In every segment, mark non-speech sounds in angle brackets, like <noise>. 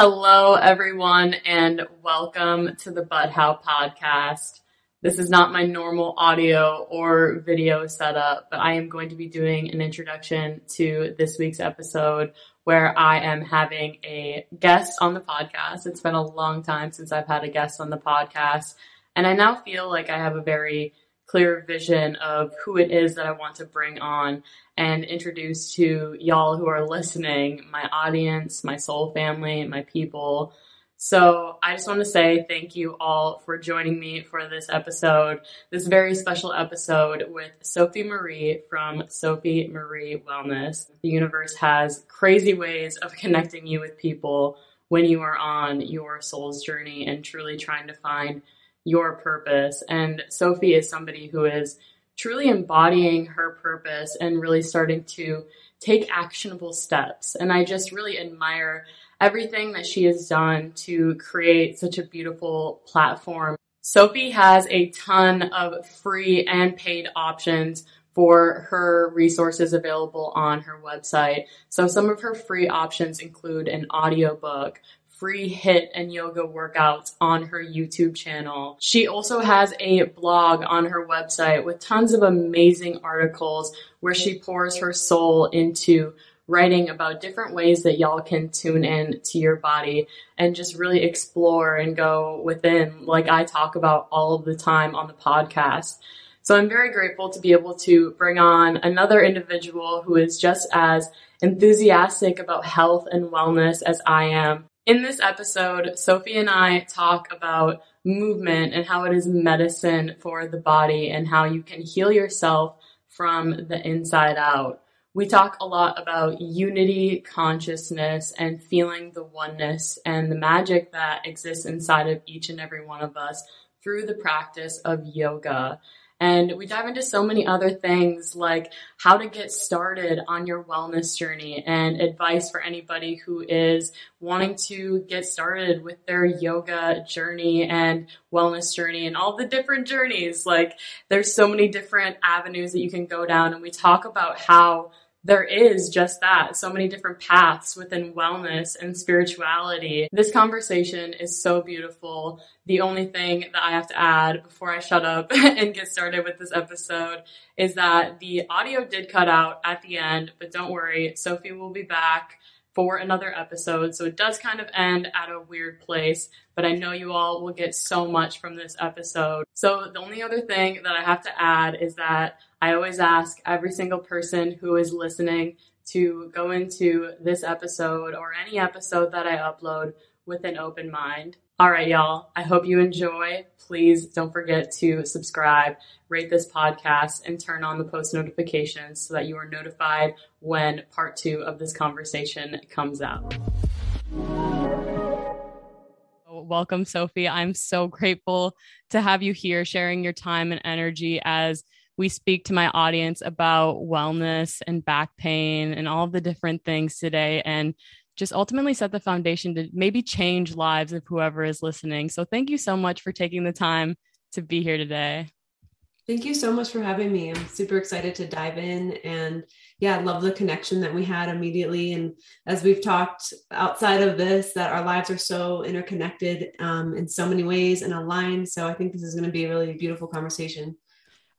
Hello, everyone, and welcome to the Bud How podcast. This is not my normal audio or video setup, but I am going to be doing an introduction to this week's episode where I am having a guest on the podcast. It's been a long time since I've had a guest on the podcast, and I now feel like I have a very clear vision of who it is that I want to bring on and introduce to y'all who are listening, my audience, my soul family, my people. So I just want to say thank you all for joining me for this episode, this very special episode with Sophie Marie from Sophie Marie Wellness. The universe has crazy ways of connecting you with people when you are on your soul's journey and truly trying to find your purpose. And Sophie is somebody who is truly embodying her purpose and really starting to take actionable steps. And I just really admire everything that she has done to create such a beautiful platform. Sophie has a ton of free and paid options for her resources available on her website. So some of her free options include an audiobook, free HIIT and yoga workouts on her YouTube channel. She also has a blog on her website with tons of amazing articles where she pours her soul into writing about different ways that y'all can tune in to your body and just really explore and go within, like I talk about all of the time on the podcast. So I'm very grateful to be able to bring on another individual who is just as enthusiastic about health and wellness as I am. In this episode, Sophie and I talk about movement and how it is medicine for the body and how you can heal yourself from the inside out. We talk a lot about unity, consciousness, and feeling the oneness and the magic that exists inside of each and every one of us through the practice of yoga. And we dive into so many other things like how to get started on your wellness journey and advice for anybody who is wanting to get started with their yoga journey and wellness journey and all the different journeys. Like there's so many different avenues that you can go down and we talk about how there is just that so many different paths within wellness and spirituality. This conversation is so beautiful. The only thing that I have to add before I shut up <laughs> and get started with this episode is that the audio did cut out at the end, but don't worry, Sophie will be back for another episode. So it does kind of end at a weird place, but I know you all will get so much from this episode. So the only other thing that I have to add is that I always ask every single person who is listening to go into this episode or any episode that I upload with an open mind. All right, y'all. I hope you enjoy. Please don't forget to subscribe, rate this podcast, and turn on the post notifications so that you are notified when part two of this conversation comes out. Welcome, Sophie. I'm so grateful to have you here sharing your time and energy as we speak to my audience about wellness and back pain and all the different things today and just ultimately set the foundation to maybe change lives of whoever is listening. So thank you so much for taking the time to be here today. Thank you so much for having me. I'm super excited to dive in and yeah, I love the connection that we had immediately. And as we've talked outside of this, that our lives are so interconnected um, in so many ways and aligned. So I think this is going to be a really beautiful conversation.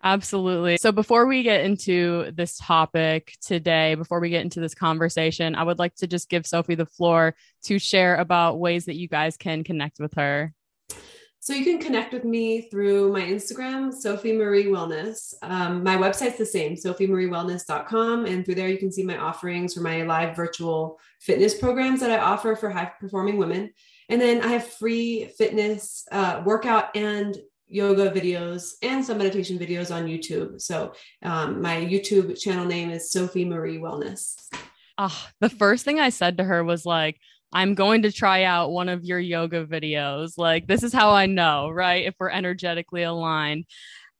Absolutely. So before we get into this topic today, before we get into this conversation, I would like to just give Sophie the floor to share about ways that you guys can connect with her. So you can connect with me through my Instagram, Sophie Marie Wellness. Um, my website's the same, sophiemariewellness.com. And through there, you can see my offerings for my live virtual fitness programs that I offer for high performing women. And then I have free fitness uh, workout and yoga videos and some meditation videos on YouTube. So um, my YouTube channel name is Sophie Marie Wellness. Oh, the first thing I said to her was like, I'm going to try out one of your yoga videos. Like, this is how I know, right? If we're energetically aligned.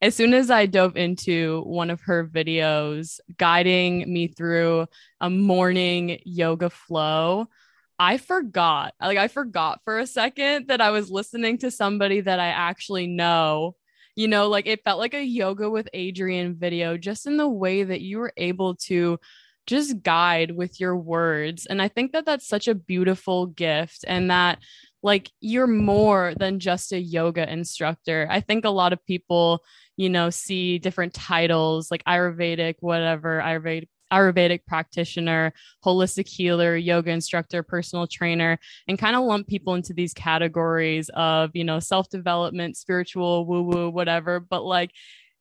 As soon as I dove into one of her videos guiding me through a morning yoga flow, I forgot. Like I forgot for a second that I was listening to somebody that I actually know. You know, like it felt like a yoga with Adriene video just in the way that you were able to just guide with your words. And I think that that's such a beautiful gift and that like you're more than just a yoga instructor. I think a lot of people, you know, see different titles like Ayurvedic, whatever, Ayurvedic Ayurvedic practitioner, holistic healer, yoga instructor, personal trainer, and kind of lump people into these categories of, you know, self development, spiritual, woo woo, whatever. But like,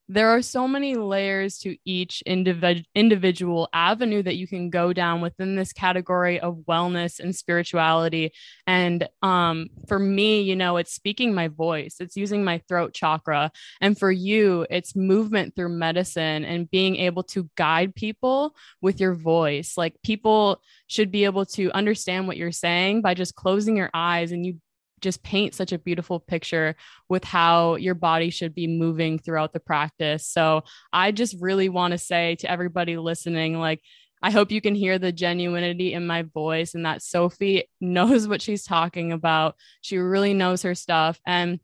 there are so many layers to each individ- individual avenue that you can go down within this category of wellness and spirituality. And um, for me you know it's speaking my voice it's using my throat chakra. And for you it's movement through medicine and being able to guide people with your voice. Like people should be able to understand what you're saying by just closing your eyes and you just paint such a beautiful picture with how your body should be moving throughout the practice. So I just really want to say to everybody listening, like, I hope you can hear the genuinity in my voice and that Sophie <laughs> knows what she's talking about. She really knows her stuff. And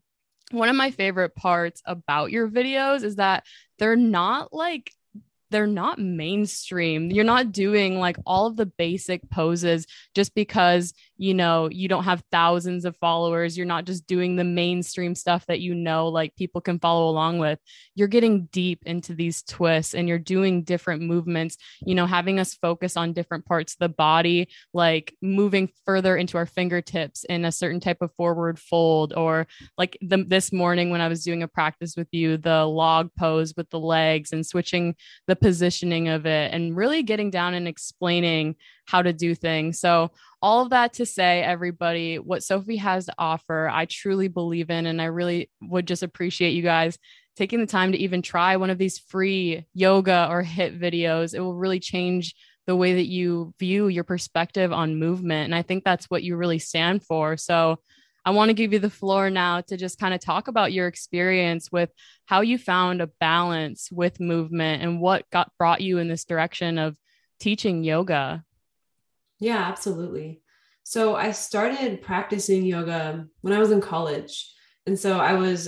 one of my favorite parts about your videos is that they're not like they're not mainstream. You're not doing like all of the basic poses just because, you know, you don't have thousands of followers. You're not just doing the mainstream stuff that you know, like people can follow along with. You're getting deep into these twists and you're doing different movements, you know, having us focus on different parts of the body, like moving further into our fingertips in a certain type of forward fold, or like the, this morning when I was doing a practice with you, the log pose with the legs and switching the the positioning of it and really getting down and explaining how to do things. So, all of that to say, everybody, what Sophie has to offer, I truly believe in. And I really would just appreciate you guys taking the time to even try one of these free yoga or HIIT videos. It will really change the way that you view your perspective on movement. And I think that's what you really stand for. So, I want to give you the floor now to just kind of talk about your experience with how you found a balance with movement and what got brought you in this direction of teaching yoga. Yeah, absolutely. So I started practicing yoga when I was in college. And so I was,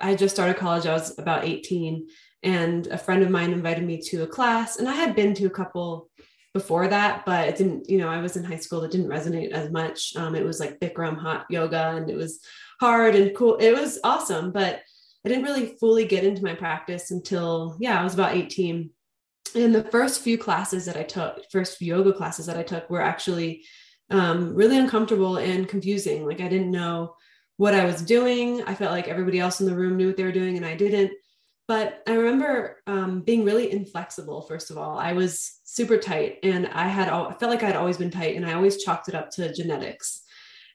I just started college, I was about 18, and a friend of mine invited me to a class. And I had been to a couple before that, but it didn't, you know, I was in high school, it didn't resonate as much. Um, it was like Bikram hot yoga and it was hard and cool. It was awesome, but I didn't really fully get into my practice until, yeah, I was about 18. And the first few classes that I took, first yoga classes that I took were actually um, really uncomfortable and confusing. Like I didn't know what I was doing. I felt like everybody else in the room knew what they were doing and I didn't. But I remember um, being really inflexible. First of all, I was super tight, and I had all, I felt like I had always been tight, and I always chalked it up to genetics.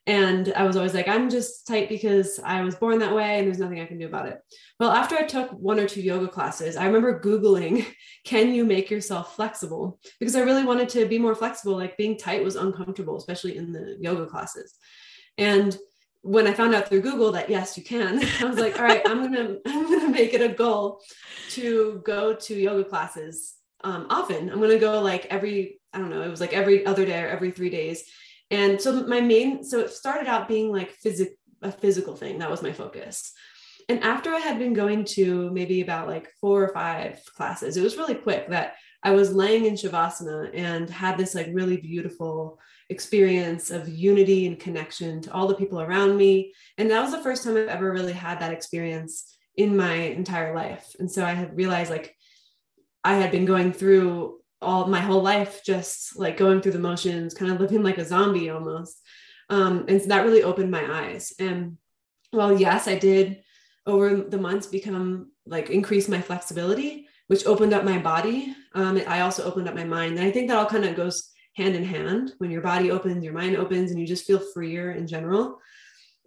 And I was always like, I'm just tight because I was born that way, and there's nothing I can do about it. Well, after I took one or two yoga classes, I remember Googling, <laughs> "Can you make yourself flexible?" Because I really wanted to be more flexible. Like being tight was uncomfortable, especially in the yoga classes. And when I found out through Google that yes, you can, <laughs> I was like, all right, I'm gonna <laughs> I'm gonna make it a goal to go to yoga classes um, often. I'm gonna go like every I don't know, it was like every other day or every three days. And so my main so it started out being like physic a physical thing. That was my focus. And after I had been going to maybe about like four or five classes, it was really quick that I was laying in Shavasana and had this like really beautiful experience of unity and connection to all the people around me. And that was the first time I've ever really had that experience in my entire life. And so I had realized like I had been going through all my whole life, just like going through the motions, kind of living like a zombie almost. Um, and so that really opened my eyes. And well, yes, I did over the months become like increase my flexibility, which opened up my body. Um, I also opened up my mind. And I think that all kind of goes hand in hand. When your body opens, your mind opens, and you just feel freer in general.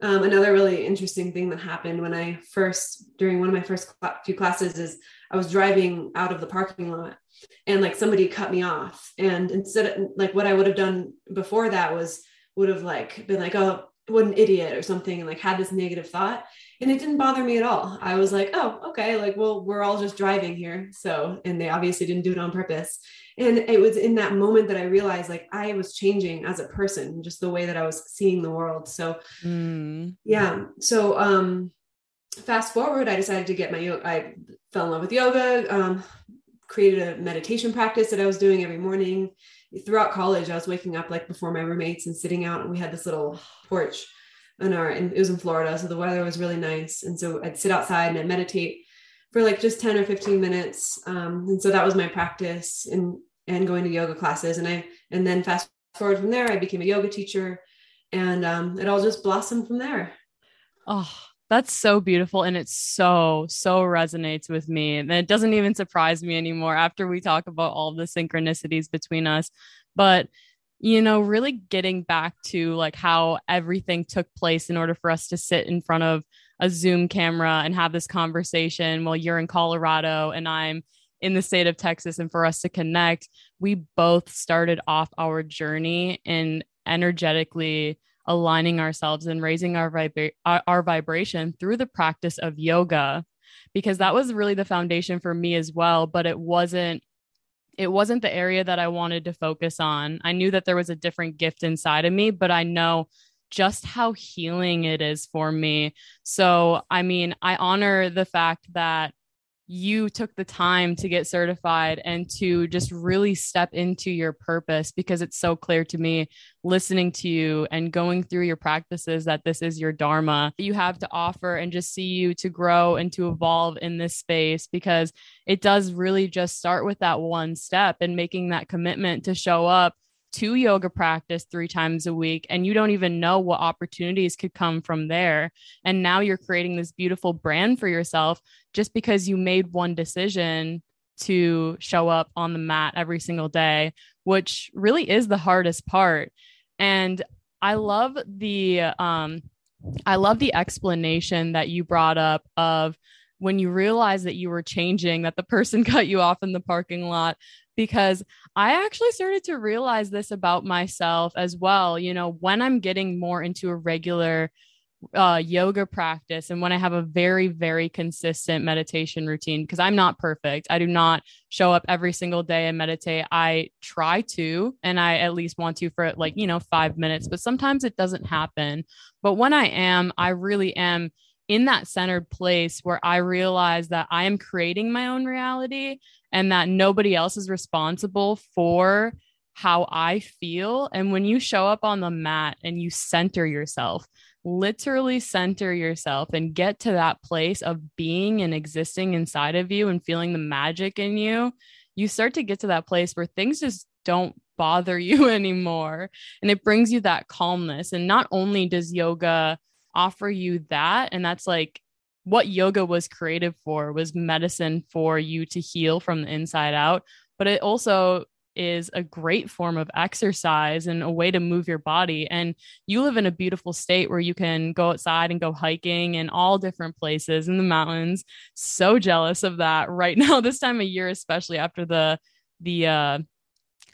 Um, another really interesting thing that happened when I first, during one of my first few classes, is I was driving out of the parking lot and like somebody cut me off. And instead of like what I would have done before that was would have like been like, oh, what an idiot or something, and like had this negative thought. And it didn't bother me at all. I was like, oh, okay, like, well, we're all just driving here. So, and they obviously didn't do it on purpose and it was in that moment that i realized like i was changing as a person just the way that i was seeing the world so mm. yeah so um fast forward i decided to get my yoga i fell in love with yoga um created a meditation practice that I was doing every morning. Throughout college, I was waking up like before my roommates and sitting out, and we had this little porch in our, and it was in Florida, so the weather was really nice. And so I'd sit outside and I'd meditate for like just 10 or 15 minutes. Um, and so that was my practice and and going to yoga classes. And I and then fast forward from there, I became a yoga teacher, and um, it all just blossomed from there. Oh, that's so beautiful. And it so, so resonates with me. And it doesn't even surprise me anymore after we talk about all the synchronicities between us. But, you know, really getting back to like how everything took place in order for us to sit in front of a Zoom camera and have this conversation while you're in Colorado and I'm in the state of Texas and for us to connect, we both started off our journey in energetically aligning ourselves and raising our, vibra- our, our vibration through the practice of yoga because that was really the foundation for me as well but it wasn't it wasn't the area that I wanted to focus on. I knew that there was a different gift inside of me, but I know just how healing it is for me. So, I mean, I honor the fact that you took the time to get certified and to just really step into your purpose because it's so clear to me listening to you and going through your practices that this is your dharma. You have to offer and just see you to grow and to evolve in this space because it does really just start with that one step and making that commitment to show up to yoga practice three times a week and you don't even know what opportunities could come from there. And now you're creating this beautiful brand for yourself just because you made one decision to show up on the mat every single day, which really is the hardest part. And I love the um I love the explanation that you brought up of when you realized that you were changing that the person <laughs> cut you off in the parking lot because I actually started to realize this about myself as well. You know, when I'm getting more into a regular uh, yoga practice and when I have a very, very consistent meditation routine, because I'm not perfect, I do not show up every single day and meditate. I try to, and I at least want to for like, you know, five minutes, but sometimes it doesn't happen. But when I am, I really am in that centered place where I realize that I am creating my own reality and that nobody else is responsible for how I feel. And when you show up on the mat and you center yourself, literally center yourself and get to that place of being and existing inside of you and feeling the magic in you, you start to get to that place where things just don't bother <laughs> you anymore. And it brings you that calmness. And not only does yoga offer you that and that's like what yoga was created for was medicine for you to heal from the inside out but it also is a great form of exercise and a way to move your body. And you live in a beautiful state where you can go outside and go hiking in all different places in the mountains. So jealous of that <laughs> right now, this time of year, especially after the the uh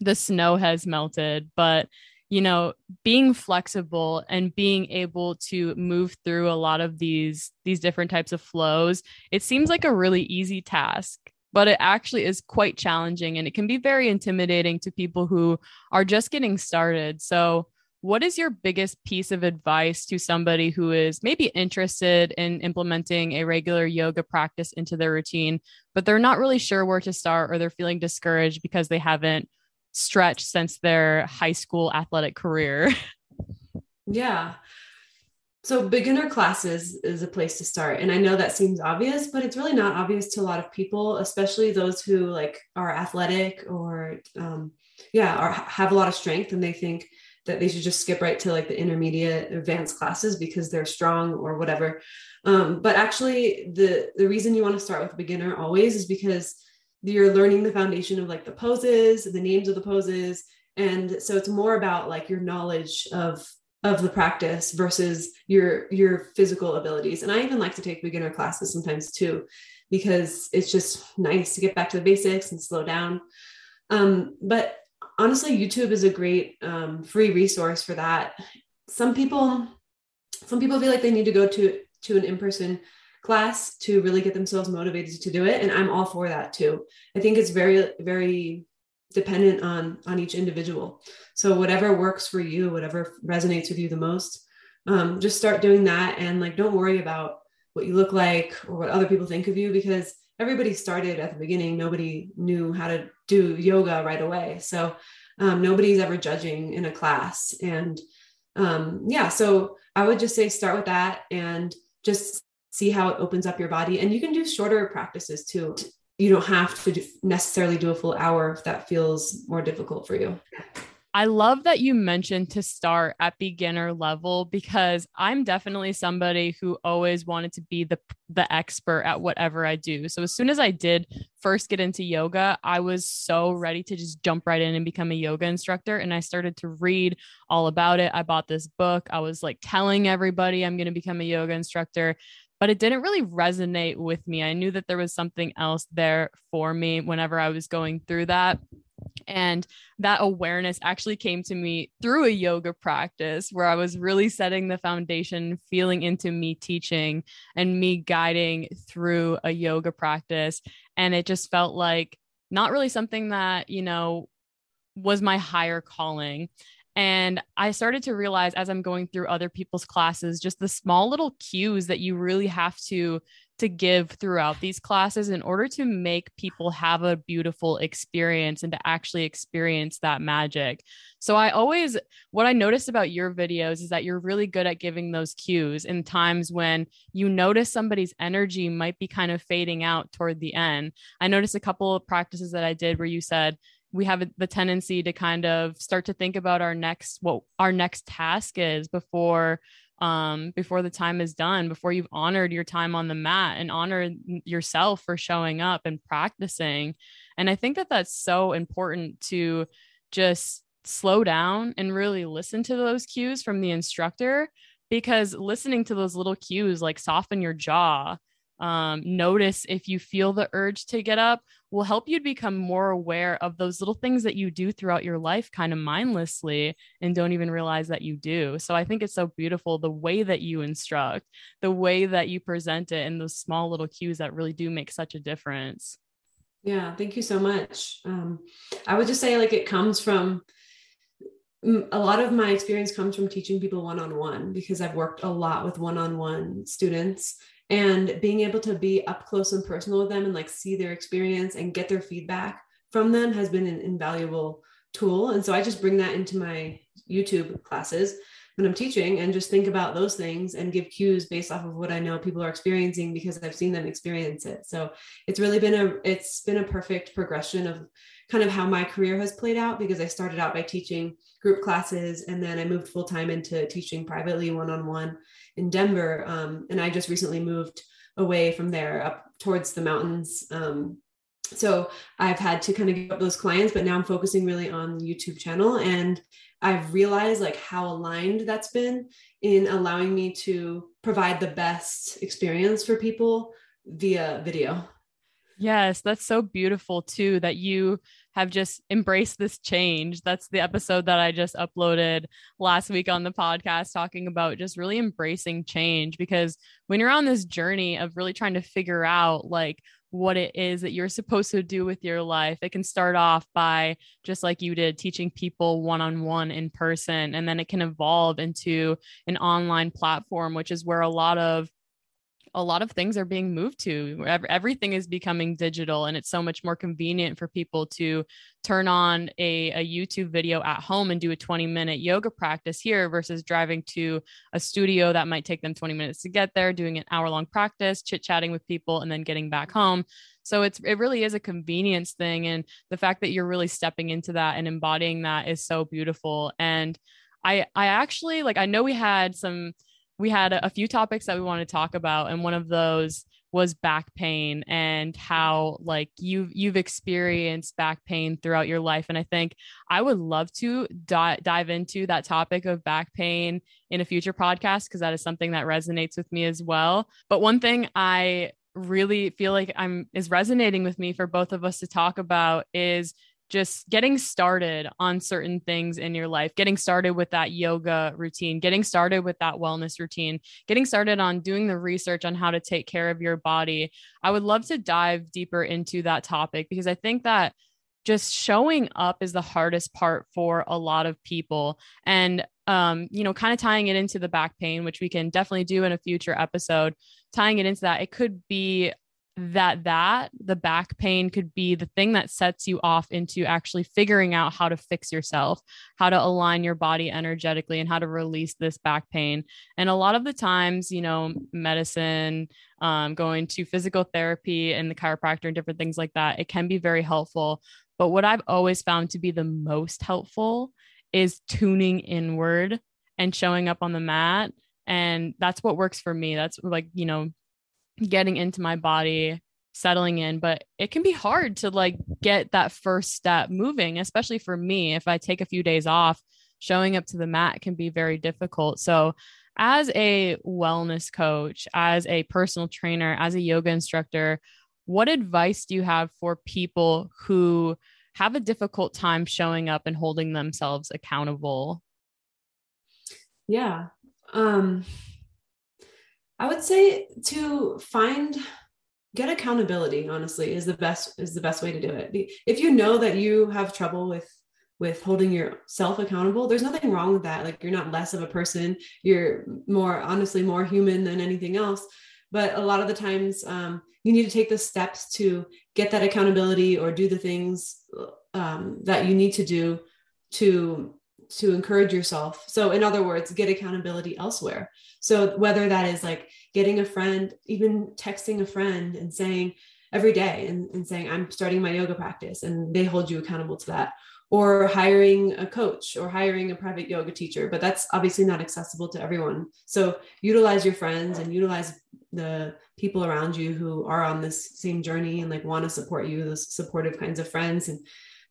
the snow has melted. But you know being flexible and being able to move through a lot of these these different types of flows it seems like a really easy task but it actually is quite challenging and it can be very intimidating to people who are just getting started. So what is your biggest piece of advice to somebody who is maybe interested in implementing a regular yoga practice into their routine but they're not really sure where to start or they're feeling discouraged because they haven't stretch since their high school athletic career. <laughs> Yeah. So beginner classes is a place to start. And I know that seems obvious, but it's really not obvious to a lot of people, especially those who like are athletic or um yeah, or have a lot of strength and they think that they should just skip right to like the intermediate advanced classes because they're strong or whatever. Um, but actually the the reason you want to start with beginner always is because you're learning the foundation of like the poses the names of the poses and so it's more about like your knowledge of of the practice versus your your physical abilities. And i even like to take beginner classes sometimes too because it's just nice to get back to the basics and slow down. Um, but honestly youtube is a great um, free resource for that. Some people some people feel like they need to go to to an in-person class to really get themselves motivated to do it and i'm all for that too i think it's very very dependent on on each individual so whatever works for you whatever resonates with you the most um, just start doing that and like don't worry about what you look like or what other people think of you because everybody started at the beginning. Nobody knew how to do yoga right away. So um, nobody's ever judging in a class. And um, yeah, so I would just say start with that and just see how it opens up your body. And you can do shorter practices too. You don't have to necessarily do a full hour if that feels more difficult for you. I love that you mentioned to start at beginner level because I'm definitely somebody who always wanted to be the the expert at whatever I do. So as soon as I did first get into yoga, I was so ready to just jump right in and become a yoga instructor and I started to read all about it. I bought this book. I was like telling everybody I'm going to become a yoga instructor but it didn't really resonate with me. I knew that there was something else there for me whenever I was going through that. And that awareness actually came to me through a yoga practice where I was really setting the foundation, feeling into me teaching and me guiding through a yoga practice. And it just felt like not really something that, you know, was my higher calling. And I started to realize as I'm going through other people's classes, just the small little cues that you really have to to give throughout these classes in order to make people have a beautiful experience and to actually experience that magic. So I always what I noticed about your videos is that you're really good at giving those cues in times when you notice somebody's energy might be kind of fading out toward the end. I noticed a couple of practices that I did where you said we have the tendency to kind of start to think about our next what our next task is before um, before the time is done, before you've honored your time on the mat and honored yourself for showing up and practicing. And I think that that's so important to just slow down and really listen to those cues from the instructor because listening to those little cues like soften your jaw um, notice if you feel the urge to get up will help you become more aware of those little things that you do throughout your life kind of mindlessly and don't even realize that you do. So I think it's so beautiful the way that you instruct, the way that you present it, and those small little cues that really do make such a difference. Yeah, thank you so much. Um, I would just say, like, it comes from a lot of my experience comes from teaching people one on one because I've worked a lot with one on one students and being able to be up close and personal with them and like see their experience and get their feedback from them has been an invaluable tool. And so i just bring that into my youtube classes when i'm teaching and just think about those things and give cues based off of what i know people are experiencing because i've seen them experience it. So it's really been a it's been a perfect progression of kind of how my career has played out because i started out by teaching group classes and then i moved full time into teaching privately one-on-one in Denver. Um, and I just recently moved away from there up towards the mountains. Um, so I've had to kind of give up those clients, but now I'm focusing really on the YouTube channel. And I've realized like how aligned that's been in allowing me to provide the best experience for people via video. Yes, that's so beautiful too that you have just embraced this change. That's the episode that I just uploaded last week on the podcast, talking about just really embracing change. Because when you're on this journey of really trying to figure out, like, what it is that you're supposed to do with your life. It can start off by just like you did, teaching people one on one in person, and then it can evolve into an online platform, which is where a lot of a lot of things are being moved to. Everything is becoming digital and it's so much more convenient for people to turn on a, a youtube video at home and do a 20 minute yoga practice here versus driving to a studio that might take them 20 minutes to get there doing an hour long practice chit chatting with people and then getting back home. So it's it really is a convenience thing and the fact that you're really stepping into that and embodying that is so beautiful. And i i actually like i know we had some we had a, few topics that we want to talk about, and one of those was back pain and how like you've you've experienced back pain throughout your life. And i think i would love to di- dive into that topic of back pain in a future podcast because that is something that resonates with me as well. But one thing i really feel like i'm is resonating with me for both of us to talk about is just getting started on certain things in your life, getting started with that yoga routine, getting started with that wellness routine, getting started on doing the research on how to take care of your body. I would love to dive deeper into that topic because I think that just showing up is the hardest part for a lot of people. And, um, you know, kind of tying it into the back pain, which we can definitely do in a future episode, tying it into that, it could be that that the back pain could be the thing that sets you off into actually figuring out how to fix yourself how to align your body energetically and how to release this back pain. And a lot of the times you know medicine um, going to physical therapy and the chiropractor and different things like that it can be very helpful. But what i've always found to be the most helpful is tuning inward and showing up on the mat. And that's what works for me. That's like you know getting into my body settling in but it can be hard to like get that first step moving especially for me. If i take a few days off showing up to the mat can be very difficult. So as a wellness coach as a personal trainer as a yoga instructor what advice do you have for people who have a difficult time showing up and holding themselves accountable? Yeah um I would say to find get accountability honestly is the best is the best way to do it. If you know that you have trouble with with holding yourself accountable, there's nothing wrong with that. Like you're not less of a person. You're more honestly more human than anything else. But a lot of the times um, you need to take the steps to get that accountability or do the things um, that you need to do to to encourage yourself. So, in other words, get accountability elsewhere. So, whether that is like getting a friend, even texting a friend and saying every day and, and saying, I'm starting my yoga practice, and they hold you accountable to that, or hiring a coach or hiring a private yoga teacher. But that's obviously not accessible to everyone. So, utilize your friends and utilize the people around you who are on this same journey and like want to support you, those supportive kinds of friends and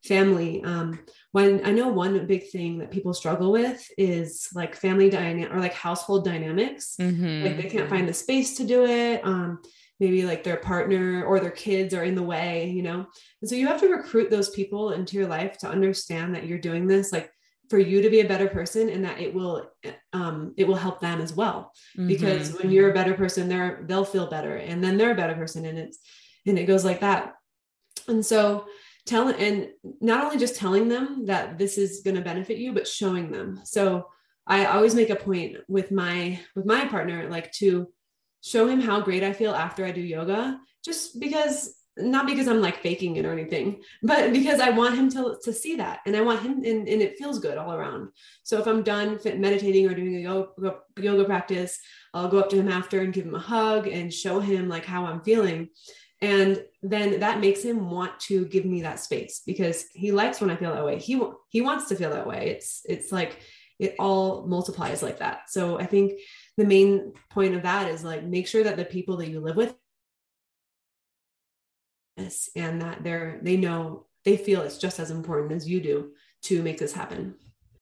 family. Um, when I know one big thing that people struggle with is like family dynamic or like household dynamics. Mm-hmm. Like they can't find the space to do it. Um, maybe like their partner or their kids are in the way, you know? And so you have to recruit those people into your life to understand that you're doing this like for you to be a better person and that it will um it will help them as well. Mm-hmm. Because when you're a better person, they're they'll feel better and then they're a better person and it's and it goes like that. And so telling and not only just telling them that this is going to benefit you but showing them. So i always make a point with my with my partner like to show him how great i feel after i do yoga just because not because i'm like faking it or anything but because i want him to to see that and i want him and, and it feels good all around. So if i'm done meditating or doing a yoga, yoga practice i'll go up to him after and give him a hug and show him like how i'm feeling and then that makes him want to give me that space because he likes when i feel that way. He he wants to feel that way. It's it's like it all multiplies like that. So i think the main point of that is like make sure that the people that you live with and that they're they know they feel it's just as important as you do to make this happen